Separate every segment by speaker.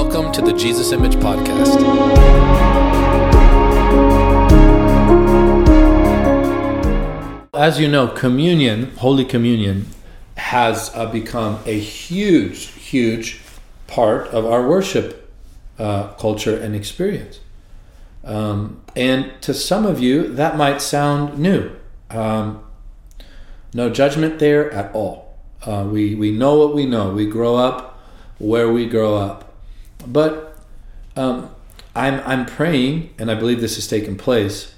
Speaker 1: Welcome to the Jesus Image Podcast.
Speaker 2: As you know, communion, Holy Communion, has uh, become a huge, huge part of our worship uh, culture and experience. Um, and to some of you, that might sound new. Um, no judgment there at all. Uh, we, we know what we know. We grow up where we grow up. But um, I'm, I'm praying, and I believe this has taken place,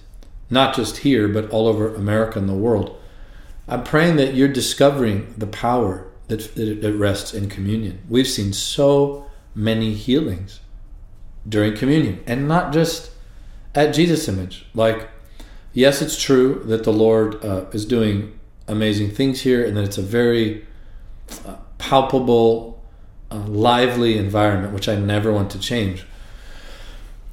Speaker 2: not just here, but all over America and the world. I'm praying that you're discovering the power that, that rests in communion. We've seen so many healings during communion, and not just at Jesus Image. Like, yes, it's true that the Lord uh, is doing amazing things here, and that it's a very uh, palpable, uh, lively environment, which I never want to change.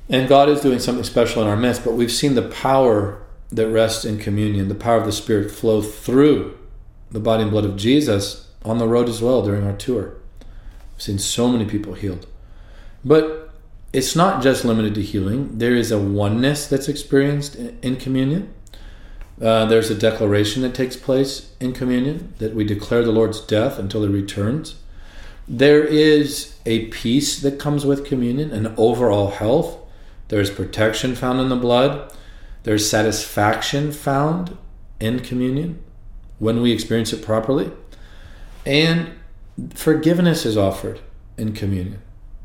Speaker 2: And God is doing something special in our midst, but we've seen the power that rests in communion, the power of the Spirit flow through the body and blood of Jesus on the road as well during our tour. We've seen so many people healed. But it's not just limited to healing, there is a oneness that's experienced in communion. Uh, there's a declaration that takes place in communion that we declare the Lord's death until he returns. There is a peace that comes with communion, an overall health. There's protection found in the blood. There's satisfaction found in communion when we experience it properly. And forgiveness is offered in communion.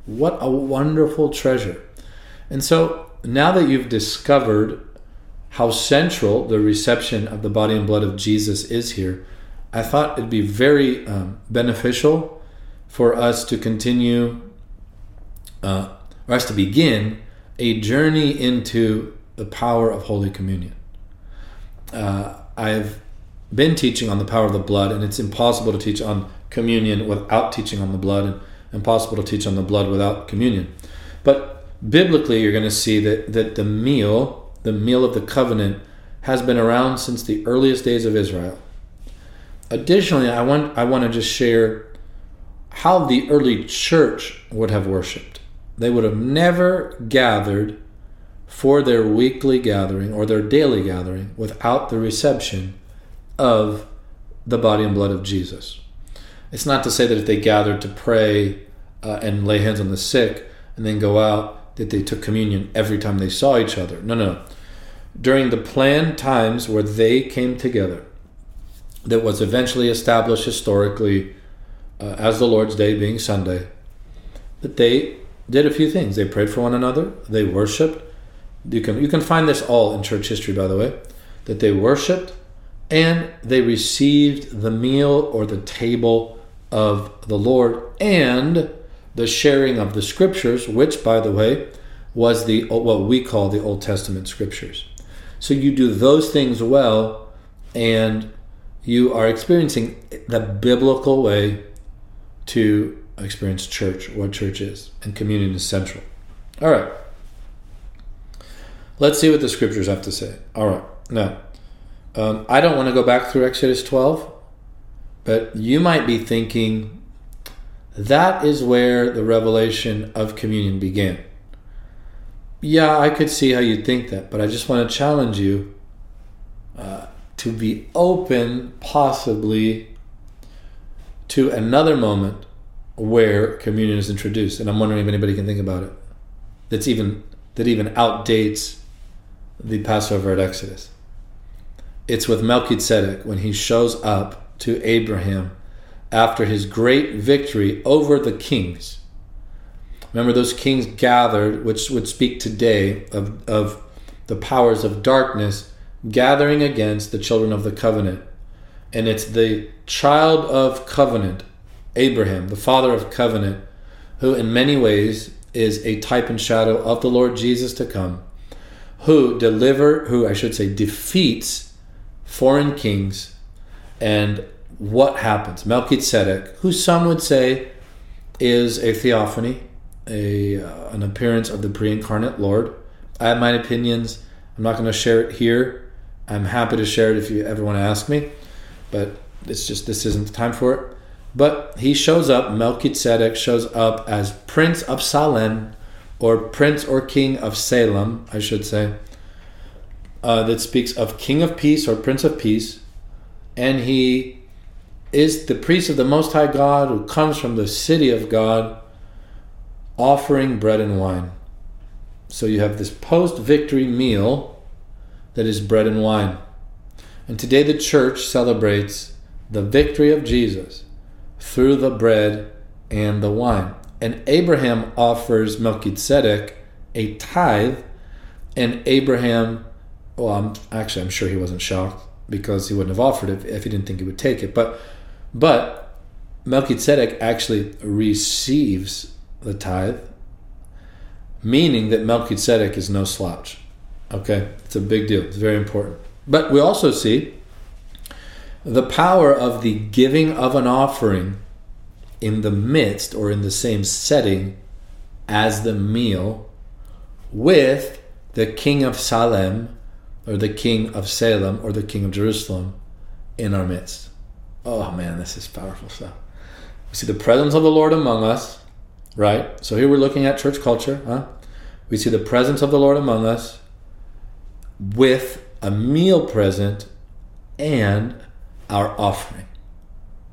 Speaker 2: What a wonderful treasure. And so now that you've discovered how central the reception of the body and blood of Jesus is here, I thought it'd be very um, beneficial for us to continue, uh, or us to begin a journey into the power of Holy Communion. Uh, I've been teaching on the power of the blood, and it's impossible to teach on communion without teaching on the blood, and impossible to teach on the blood without communion. But biblically, you're going to see that, that the meal, the meal of the covenant, has been around since the earliest days of Israel. Additionally, I want, I want to just share how the early church would have worshiped. They would have never gathered for their weekly gathering or their daily gathering without the reception of the body and blood of Jesus. It's not to say that if they gathered to pray uh, and lay hands on the sick and then go out, that they took communion every time they saw each other. No, no. During the planned times where they came together, that was eventually established historically uh, as the Lord's Day being Sunday, that they did a few things. They prayed for one another, they worshiped, you can you can find this all in church history, by the way, that they worshipped and they received the meal or the table of the Lord and the sharing of the scriptures, which, by the way, was the what we call the Old Testament scriptures. So you do those things well, and you are experiencing the biblical way to experience church, what church is, and communion is central. All right. Let's see what the scriptures have to say. All right. Now, um, I don't want to go back through Exodus 12, but you might be thinking that is where the revelation of communion began. Yeah, I could see how you'd think that, but I just want to challenge you uh, to be open, possibly, to another moment where communion is introduced. And I'm wondering if anybody can think about it. That's even that even outdates the Passover at Exodus. It's with Melchizedek when he shows up to Abraham after his great victory over the kings. Remember, those kings gathered, which would speak today of, of the powers of darkness gathering against the children of the covenant. And it's the child of covenant, Abraham, the father of covenant, who in many ways is a type and shadow of the Lord Jesus to come who deliver, who I should say, defeats foreign kings. And what happens? Melchizedek, who some would say is a theophany, a uh, an appearance of the pre-incarnate Lord. I have my opinions. I'm not going to share it here. I'm happy to share it if you ever want to ask me, but it's just this isn't the time for it. But he shows up, Melchizedek shows up as Prince of Salem, or Prince or King of Salem, I should say, uh, that speaks of King of Peace or Prince of Peace. And he is the priest of the Most High God who comes from the city of God offering bread and wine. So you have this post victory meal that is bread and wine. And today the church celebrates the victory of Jesus through the bread and the wine. And Abraham offers Melchizedek a tithe, and Abraham, well, I'm actually I'm sure he wasn't shocked because he wouldn't have offered it if he didn't think he would take it. But but Melchizedek actually receives the tithe, meaning that Melchizedek is no slouch. Okay, it's a big deal. It's very important. But we also see the power of the giving of an offering in the midst or in the same setting as the meal with the king of Salem or the king of Salem or the king of Jerusalem in our midst. Oh man, this is powerful stuff. We see the presence of the Lord among us, right? So here we're looking at church culture, huh? We see the presence of the Lord among us with a meal present and our offering.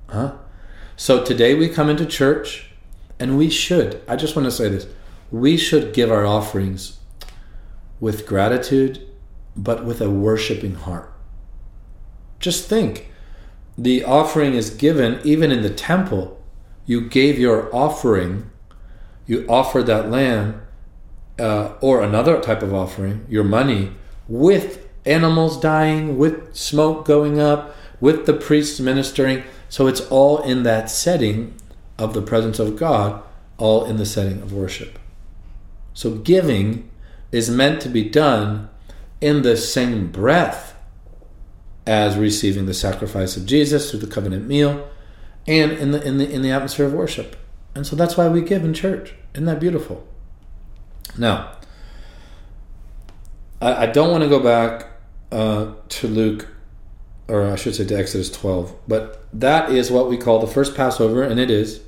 Speaker 2: Huh? So today we come into church and we should, I just want to say this, we should give our offerings with gratitude, but with a worshiping heart. Just think the offering is given even in the temple. You gave your offering, you offered that lamb uh, or another type of offering, your money, with animals dying, with smoke going up, with the priests ministering. So it's all in that setting of the presence of God, all in the setting of worship. So giving is meant to be done in the same breath as receiving the sacrifice of Jesus through the covenant meal and in the in the in the atmosphere of worship. And so that's why we give in church. Isn't that beautiful? Now, I, I don't want to go back uh, to Luke or I should say to Exodus 12. But that is what we call the first Passover, and it is.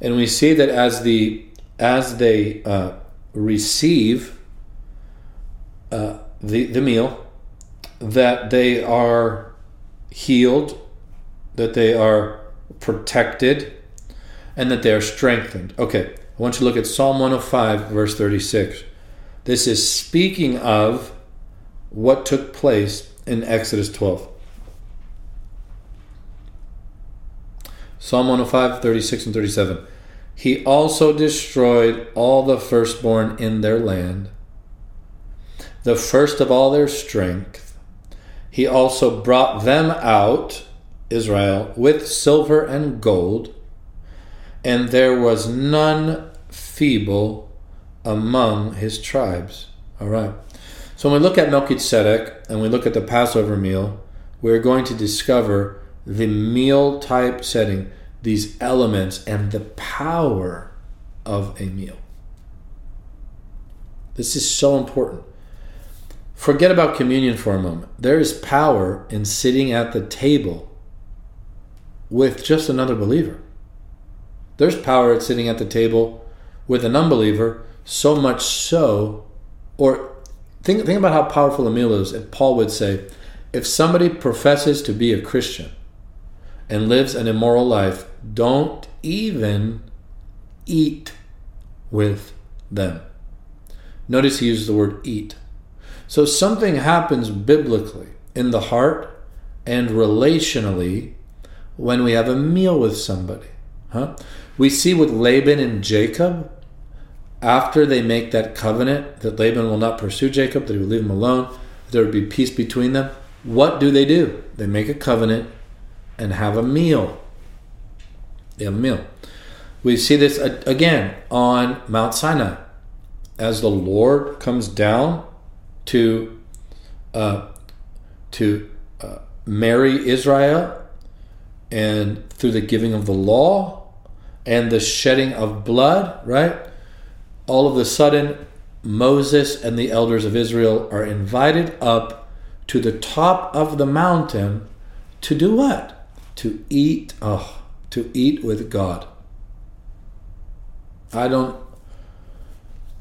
Speaker 2: And we see that as the as they uh, receive uh, the the meal, that they are healed, that they are protected, and that they are strengthened. Okay, I want you to look at Psalm 105, verse 36. This is speaking of what took place in Exodus 12. Psalm 105, 36 and 37. He also destroyed all the firstborn in their land, the first of all their strength. He also brought them out, Israel, with silver and gold, and there was none feeble among his tribes. All right. So when we look at Melchizedek and we look at the Passover meal, we're going to discover the meal type setting, these elements, and the power of a meal. This is so important. Forget about communion for a moment. There is power in sitting at the table with just another believer. There's power in sitting at the table with an unbeliever, so much so, or Think, think about how powerful a meal is. And Paul would say, if somebody professes to be a Christian and lives an immoral life, don't even eat with them. Notice he uses the word eat. So something happens biblically in the heart and relationally when we have a meal with somebody. Huh? We see with Laban and Jacob after they make that covenant that Laban will not pursue Jacob, that he will leave him alone, that there would be peace between them, what do they do? They make a covenant and have a meal. They have a meal. We see this again on Mount Sinai. As the Lord comes down to uh, to uh, marry Israel, and through the giving of the law and the shedding of blood, right? All of a sudden, Moses and the elders of Israel are invited up to the top of the mountain to do what? to eat, oh, to eat with God. I don't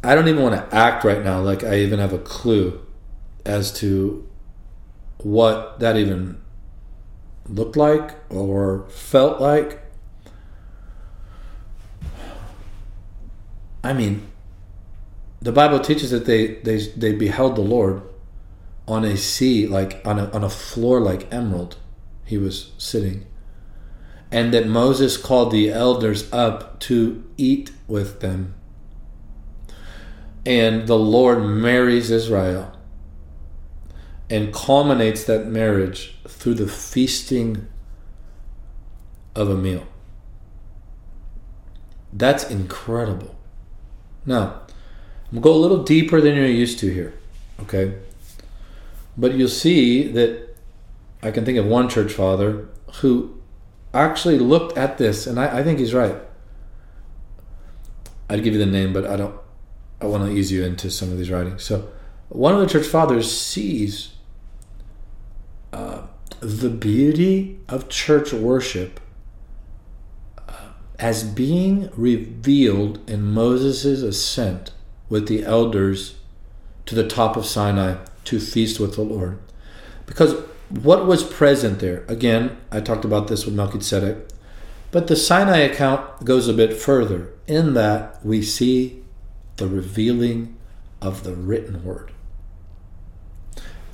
Speaker 2: I don't even want to act right now like I even have a clue as to what that even looked like or felt like. I mean, the Bible teaches that they, they, they beheld the Lord on a sea, like on a, on a floor like emerald, he was sitting. And that Moses called the elders up to eat with them. And the Lord marries Israel and culminates that marriage through the feasting of a meal. That's incredible. Now, To go a little deeper than you're used to here, okay? But you'll see that I can think of one church father who actually looked at this, and I, I think he's right. I'd give you the name, but I don't. I want to ease you into some of these writings. So, one of the church fathers sees uh, the beauty of church worship uh, as being revealed in Moses' ascent with the elders to the top of Sinai to feast with the Lord. Because what was present there, again, I talked about this with Melchizedek, but the Sinai account goes a bit further in that we see the revealing of the written word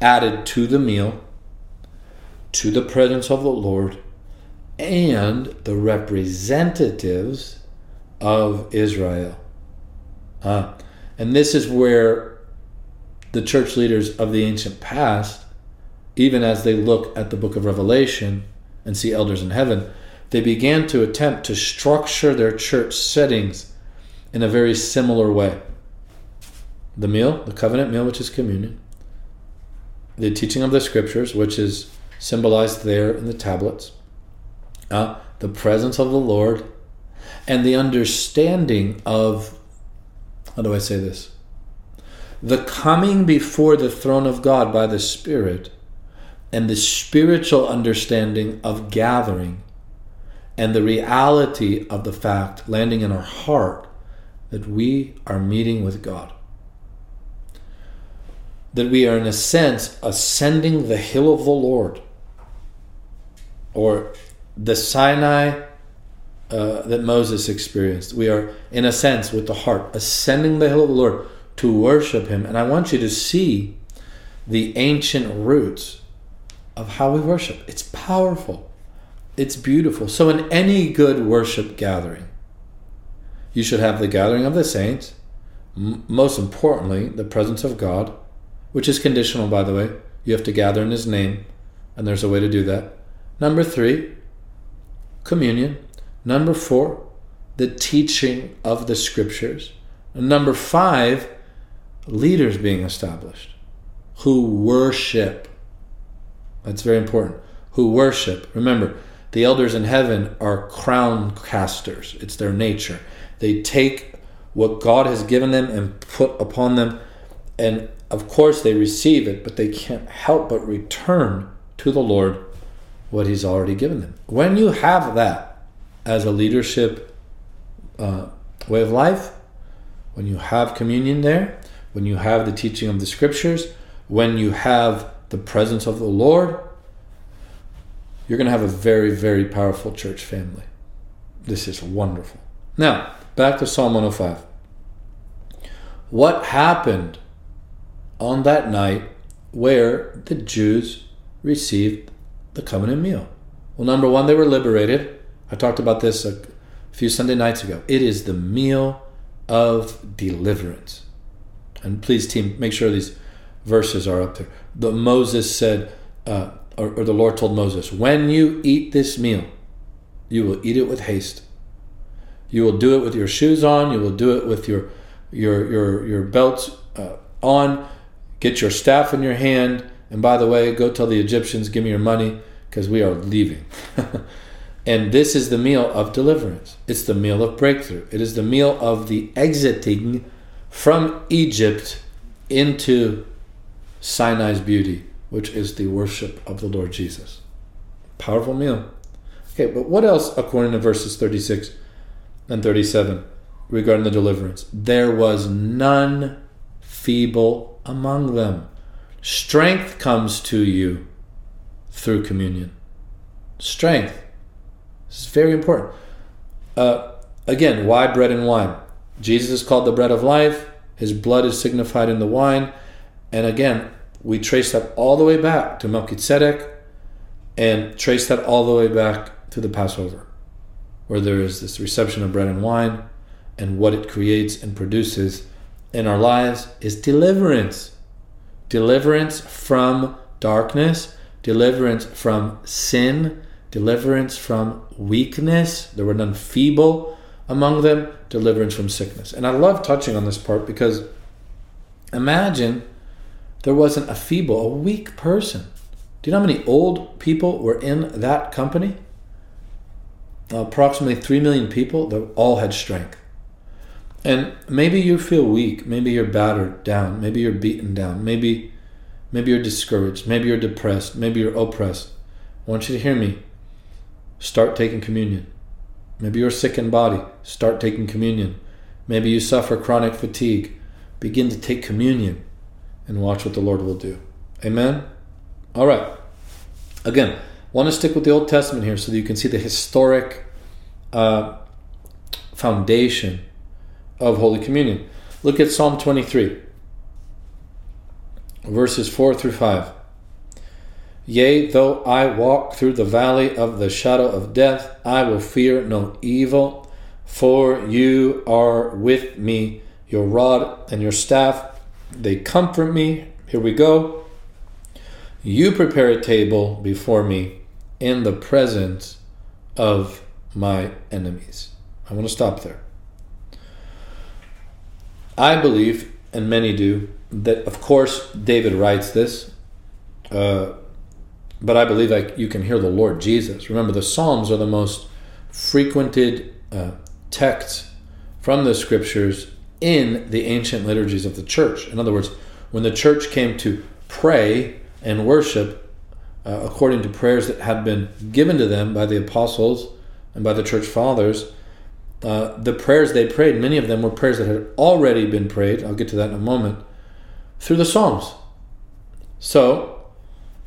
Speaker 2: added to the meal, to the presence of the Lord, and the representatives of Israel. Uh, and this is where the church leaders of the ancient past, even as they look at the book of Revelation and see elders in heaven, they began to attempt to structure their church settings in a very similar way. The meal, the covenant meal, which is communion, the teaching of the scriptures, which is symbolized there in the tablets, uh, the presence of the Lord, and the understanding of how do I say this? The coming before the throne of God by the Spirit and the spiritual understanding of gathering and the reality of the fact landing in our heart that we are meeting with God. That we are, in a sense, ascending the hill of the Lord or the Sinai uh, that Moses experienced. We are, in a sense, with the heart, ascending the hill of the Lord to worship Him. And I want you to see the ancient roots of how we worship. It's powerful, it's beautiful. So, in any good worship gathering, you should have the gathering of the saints, m- most importantly, the presence of God, which is conditional, by the way. You have to gather in His name, and there's a way to do that. Number three, communion. Number four, the teaching of the scriptures. And number five, leaders being established who worship. That's very important. Who worship. Remember, the elders in heaven are crown casters, it's their nature. They take what God has given them and put upon them, and of course they receive it, but they can't help but return to the Lord what He's already given them. When you have that, as a leadership uh, way of life, when you have communion there, when you have the teaching of the scriptures, when you have the presence of the Lord, you're going to have a very, very powerful church family. This is wonderful. Now, back to Psalm 105. What happened on that night where the Jews received the covenant meal? Well, number one, they were liberated. I talked about this a few Sunday nights ago. It is the meal of deliverance. And please, team, make sure these verses are up there. The Moses said, uh, or, or the Lord told Moses, when you eat this meal, you will eat it with haste. You will do it with your shoes on. You will do it with your your your your belts uh, on. Get your staff in your hand. And by the way, go tell the Egyptians, give me your money because we are leaving. And this is the meal of deliverance. It's the meal of breakthrough. It is the meal of the exiting from Egypt into Sinai's beauty, which is the worship of the Lord Jesus. Powerful meal. Okay, but what else according to verses 36 and 37 regarding the deliverance? There was none feeble among them. Strength comes to you through communion. Strength. It's very important. Uh, again, why bread and wine? Jesus is called the bread of life. His blood is signified in the wine. And again, we trace that all the way back to Melchizedek and trace that all the way back to the Passover, where there is this reception of bread and wine, and what it creates and produces in our lives is deliverance. Deliverance from darkness, deliverance from sin, deliverance from weakness. There were none feeble among them, deliverance from sickness. And I love touching on this part because imagine there wasn't a feeble, a weak person. Do you know how many old people were in that company? approximately 3 million people that all had strength. And maybe you feel weak, maybe you're battered down, maybe you're beaten down, maybe maybe you're discouraged, maybe you're depressed, maybe you're oppressed. I want you to hear me. Start taking communion. Maybe you're sick in body. Start taking communion. Maybe you suffer chronic fatigue. Begin to take communion and watch what the Lord will do. Amen? All right. Again, want to stick with the Old Testament here so that you can see the historic uh, foundation of Holy Communion. Look at Psalm 23, verses 4 through 5. Yea, though I walk through the valley of the shadow of death, I will fear no evil, for you are with me. Your rod and your staff, they comfort me. Here we go. You prepare a table before me in the presence of my enemies. I want to stop there. I believe, and many do, that of course David writes this. Uh, but I believe like you can hear the Lord Jesus. Remember, the Psalms are the most frequented uh, texts from the Scriptures in the ancient liturgies of the church. In other words, when the church came to pray and worship uh, according to prayers that had been given to them by the apostles and by the church fathers, uh, the prayers they prayed, many of them were prayers that had already been prayed. I'll get to that in a moment through the Psalms. So,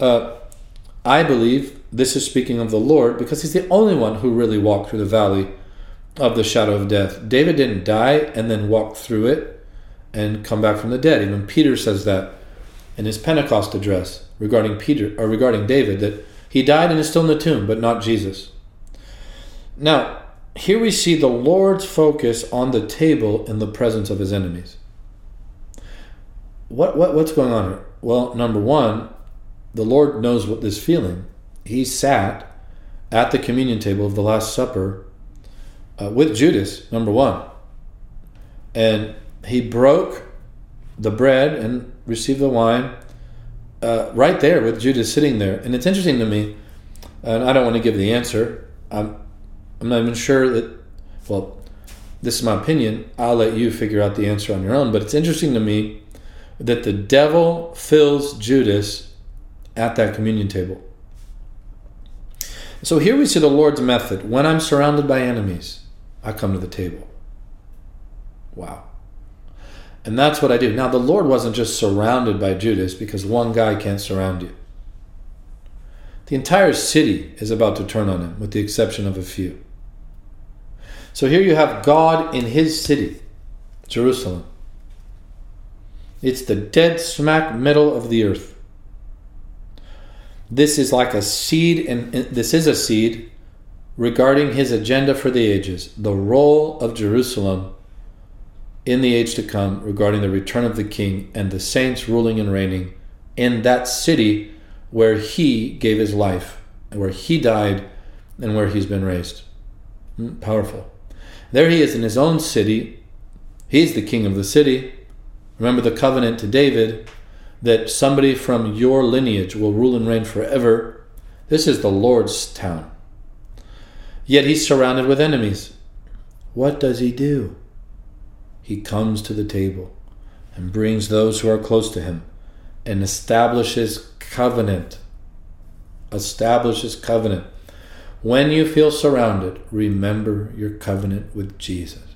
Speaker 2: uh, I believe this is speaking of the Lord because he's the only one who really walked through the valley of the shadow of death. David didn't die and then walk through it and come back from the dead. Even Peter says that in his Pentecost address regarding Peter or regarding David that he died and is still in the tomb, but not Jesus. Now, here we see the Lord's focus on the table in the presence of his enemies. What, what what's going on here? Well, number one, the Lord knows what this feeling. He sat at the communion table of the Last Supper uh, with Judas, number one. And he broke the bread and received the wine uh, right there with Judas sitting there. And it's interesting to me, and I don't want to give the answer. I'm, I'm not even sure that, well, this is my opinion. I'll let you figure out the answer on your own. But it's interesting to me that the devil fills Judas at that communion table. So here we see the Lord's method. When I'm surrounded by enemies, I come to the table. Wow. And that's what I do. Now, the Lord wasn't just surrounded by Judas because one guy can't surround you. The entire city is about to turn on him, with the exception of a few. So here you have God in his city, Jerusalem. It's the dead smack middle of the earth. This is like a seed, and this is a seed regarding his agenda for the ages, the role of Jerusalem in the age to come regarding the return of the king and the saints ruling and reigning in that city where he gave his life, where he died, and where he's been raised. Hmm, powerful. There he is in his own city. He's the king of the city. Remember the covenant to David that somebody from your lineage will rule and reign forever. This is the Lord's town. Yet he's surrounded with enemies. What does he do? He comes to the table and brings those who are close to him and establishes covenant. Establishes covenant. When you feel surrounded, remember your covenant with Jesus.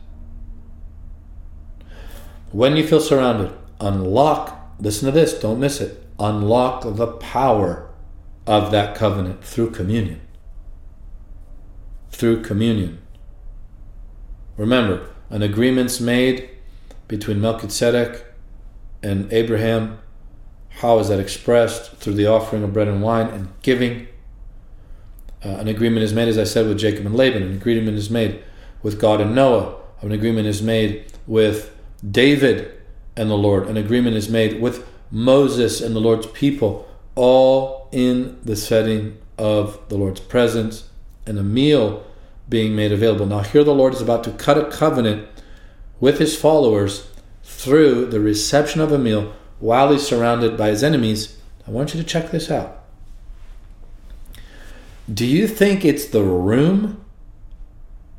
Speaker 2: When you feel surrounded, unlock, listen to this, don't miss it. Unlock the power of that covenant through communion. Through communion. Remember, an agreement's made between Melchizedek and Abraham. How is that expressed? Through the offering of bread and wine and giving. Uh, an agreement is made, as I said, with Jacob and Laban. An agreement is made with God and Noah. An agreement is made with David and the Lord. An agreement is made with Moses and the Lord's people, all in the setting of the Lord's presence and a meal being made available. Now, here the Lord is about to cut a covenant with his followers through the reception of a meal while he's surrounded by his enemies. I want you to check this out. Do you think it's the room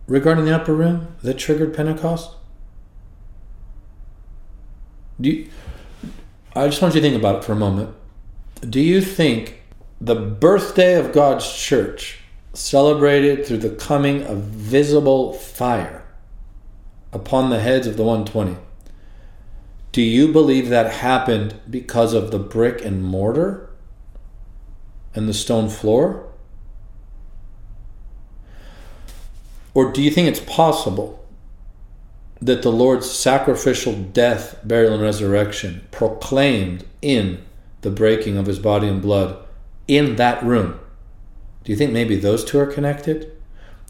Speaker 2: regarding the upper room that triggered Pentecost? Do you, I just want you to think about it for a moment. Do you think the birthday of God's church, celebrated through the coming of visible fire upon the heads of the 120, do you believe that happened because of the brick and mortar and the stone floor? Or do you think it's possible that the Lord's sacrificial death, burial, and resurrection proclaimed in the breaking of his body and blood in that room? Do you think maybe those two are connected?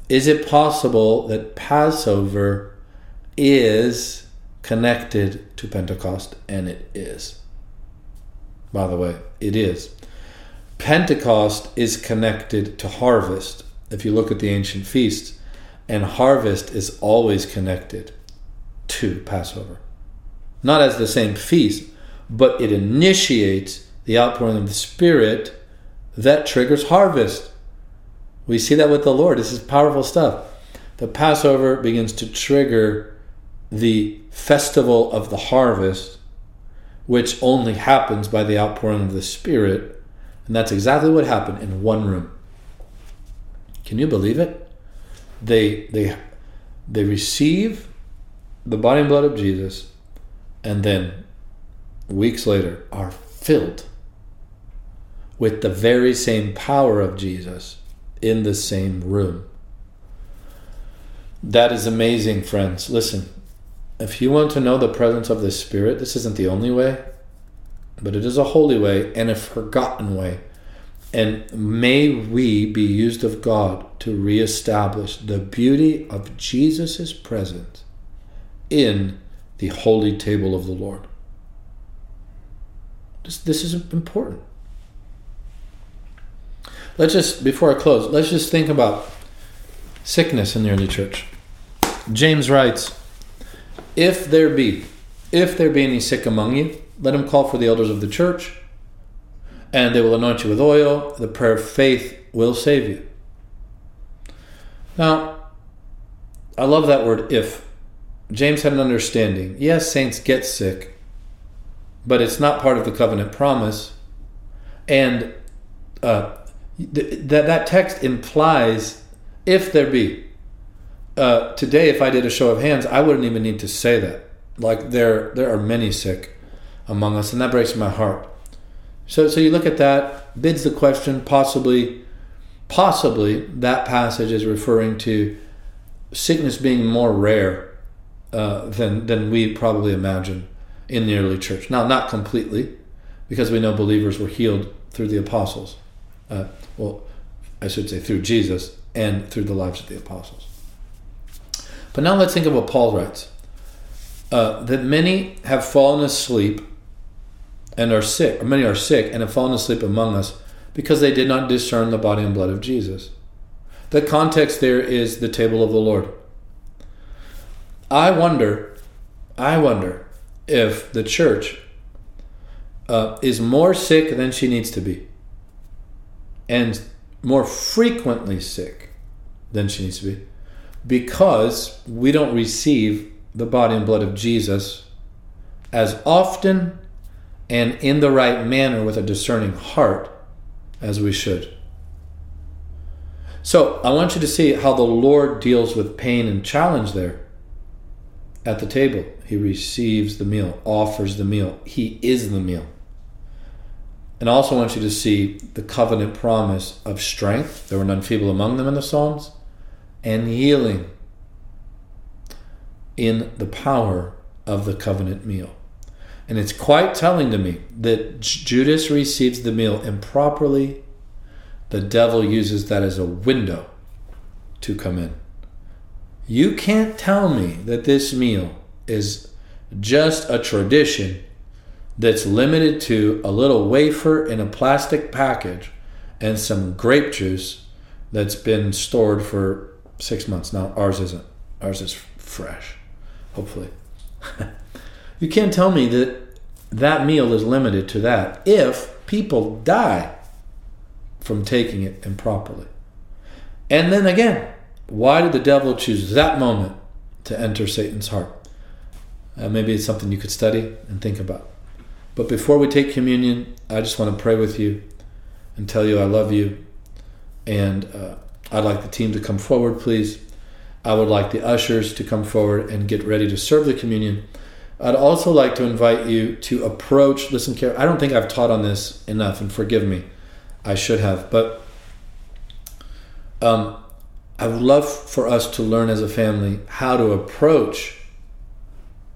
Speaker 2: Is it possible that Passover is connected to Pentecost? And it is. By the way, it is. Pentecost is connected to harvest. If you look at the ancient feasts, and harvest is always connected to Passover. Not as the same feast, but it initiates the outpouring of the Spirit that triggers harvest. We see that with the Lord. This is powerful stuff. The Passover begins to trigger the festival of the harvest, which only happens by the outpouring of the Spirit. And that's exactly what happened in one room. Can you believe it? they they they receive the body and blood of Jesus and then weeks later are filled with the very same power of Jesus in the same room. That is amazing, friends. Listen, if you want to know the presence of the Spirit, this isn't the only way, but it is a holy way and a forgotten way and may we be used of God to reestablish the beauty of Jesus' presence in the holy table of the Lord. This, this is important. Let's just, before I close, let's just think about sickness in the early church. James writes, If there be, if there be any sick among you, let him call for the elders of the church and they will anoint you with oil. The prayer of faith will save you. Now, I love that word if. James had an understanding. Yes, saints get sick, but it's not part of the covenant promise. And uh, th- that, that text implies if there be. Uh, today, if I did a show of hands, I wouldn't even need to say that. Like there, there are many sick among us, and that breaks my heart. So, so you look at that, bids the question, possibly, possibly that passage is referring to sickness being more rare uh, than, than we probably imagine in the early church. Now, not completely, because we know believers were healed through the apostles. Uh, well, I should say through Jesus and through the lives of the apostles. But now let's think of what Paul writes uh, that many have fallen asleep and are sick, or many are sick and have fallen asleep among us because they did not discern the body and blood of Jesus. The context there is the table of the Lord. I wonder, I wonder if the church uh, is more sick than she needs to be and more frequently sick than she needs to be because we don't receive the body and blood of Jesus as often and in the right manner with a discerning heart as we should. So I want you to see how the Lord deals with pain and challenge there at the table. He receives the meal, offers the meal. He is the meal. And I also want you to see the covenant promise of strength. There were none feeble among them in the Psalms, and healing in the power of the covenant meal. And it's quite telling to me that Judas receives the meal improperly. The devil uses that as a window to come in. You can't tell me that this meal is just a tradition that's limited to a little wafer in a plastic package and some grape juice that's been stored for six months. Now, ours isn't. Ours is fresh, hopefully. you can't tell me that that meal is limited to that if people die from taking it improperly. And then again, why did the devil choose that moment to enter Satan's heart? Uh, maybe it's something you could study and think about. But before we take communion, I just want to pray with you and tell you I love you. And uh, I'd like the team to come forward, please. I would like the ushers to come forward and get ready to serve the communion. I'd also like to invite you to approach, listen care. I don't think I've taught on this enough, and forgive me, I should have. But um, I would love for us to learn as a family how to approach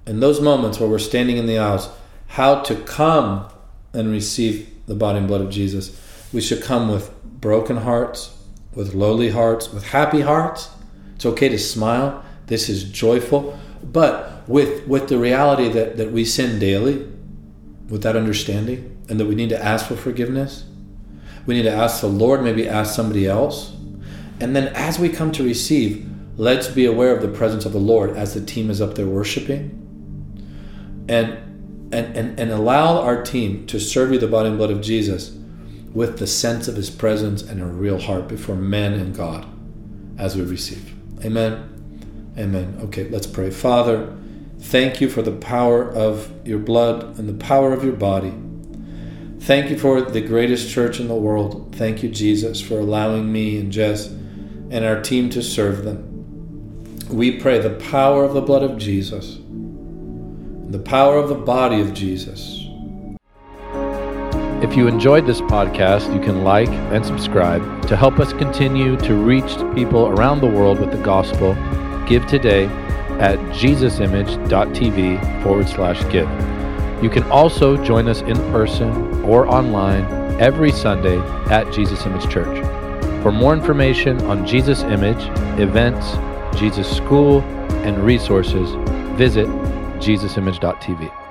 Speaker 2: in those moments where we're standing in the aisles, how to come and receive the body and blood of Jesus. We should come with broken hearts, with lowly hearts, with happy hearts. It's okay to smile. This is joyful. But with, with the reality that, that we sin daily, with that understanding, and that we need to ask for forgiveness, we need to ask the Lord, maybe ask somebody else and then as we come to receive, let's be aware of the presence of the Lord as the team is up there worshiping. And and, and, and allow our team to serve you the body and blood of Jesus with the sense of his presence and a real heart before men and God as we receive. Amen. Amen. Okay, let's pray. Father, thank you for the power of your blood and the power of your body. Thank you for the greatest church in the world. Thank you, Jesus, for allowing me and Jess and our team to serve them. We pray the power of the blood of Jesus, the power of the body of Jesus.
Speaker 1: If you enjoyed this podcast, you can like and subscribe to help us continue to reach people around the world with the gospel. Give today at jesusimage.tv forward slash give. You can also join us in person or online every Sunday at Jesus Image Church. For more information on Jesus Image, events, Jesus School, and resources, visit jesusimage.tv.